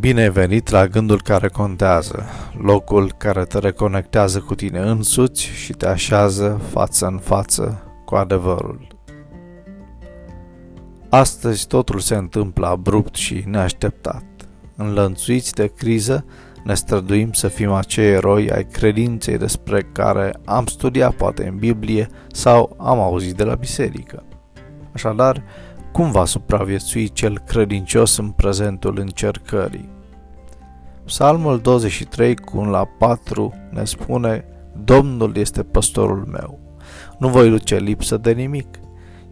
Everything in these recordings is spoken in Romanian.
Bine ai venit la gândul care contează, locul care te reconectează cu tine însuți și te așează față în față cu adevărul. Astăzi totul se întâmplă abrupt și neașteptat. Înlănțuiți de criză, ne străduim să fim acei eroi ai credinței despre care am studiat poate în Biblie sau am auzit de la biserică. Așadar, cum va supraviețui cel credincios în prezentul încercării? Psalmul 23 cu 1 la 4 ne spune Domnul este păstorul meu. Nu voi duce lipsă de nimic.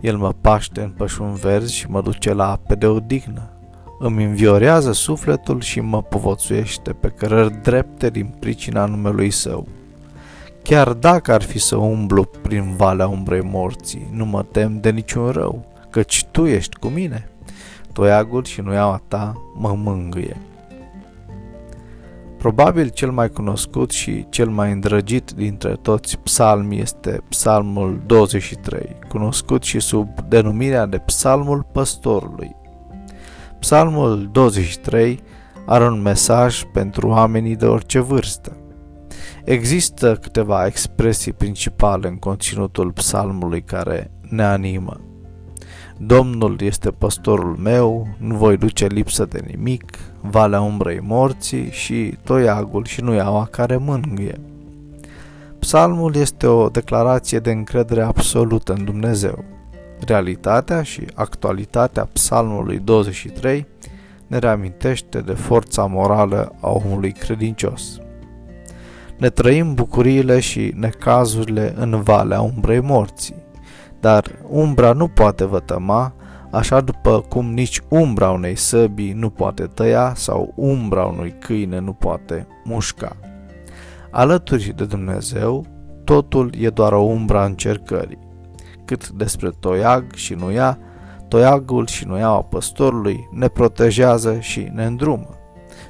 El mă paște în pășun verzi și mă duce la ape de odihnă. Îmi înviorează sufletul și mă povățuiește pe cărări drepte din pricina numelui său. Chiar dacă ar fi să umblu prin valea umbrei morții, nu mă tem de niciun rău, căci tu ești cu mine. Toiagul și nuiaua ta mă mângâie. Probabil cel mai cunoscut și cel mai îndrăgit dintre toți psalmi este psalmul 23, cunoscut și sub denumirea de psalmul păstorului. Psalmul 23 are un mesaj pentru oamenii de orice vârstă. Există câteva expresii principale în conținutul psalmului care ne animă. Domnul este păstorul meu, nu voi duce lipsă de nimic, valea umbrei morții și toiagul și nuiaua care mângâie. Psalmul este o declarație de încredere absolută în Dumnezeu. Realitatea și actualitatea Psalmului 23 ne reamintește de forța morală a omului credincios. Ne trăim bucuriile și necazurile în valea umbrei morții dar umbra nu poate vătăma, așa după cum nici umbra unei săbii nu poate tăia sau umbra unui câine nu poate mușca. Alături de Dumnezeu, totul e doar o umbra încercării. Cât despre toiag și nuia, toiagul și nuiaua păstorului ne protejează și ne îndrumă.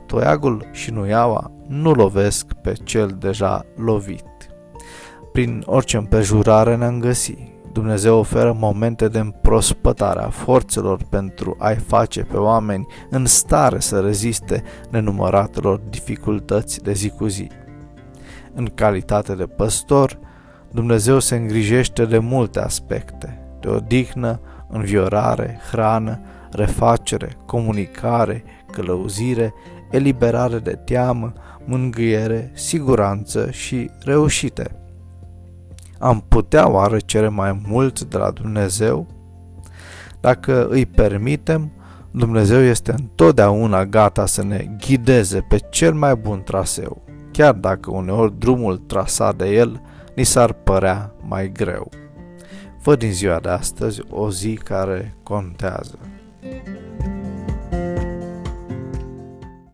Toiagul și nuiaua nu lovesc pe cel deja lovit. Prin orice împejurare ne-am găsit, Dumnezeu oferă momente de împrospătare a forțelor pentru a-i face pe oameni în stare să reziste nenumăratelor dificultăți de zi cu zi. În calitate de păstor, Dumnezeu se îngrijește de multe aspecte, de odihnă, înviorare, hrană, refacere, comunicare, călăuzire, eliberare de teamă, mângâiere, siguranță și reușite. Am putea oare cere mai mult de la Dumnezeu? Dacă îi permitem, Dumnezeu este întotdeauna gata să ne ghideze pe cel mai bun traseu, chiar dacă uneori drumul trasat de el ni s-ar părea mai greu. Văd din ziua de astăzi o zi care contează.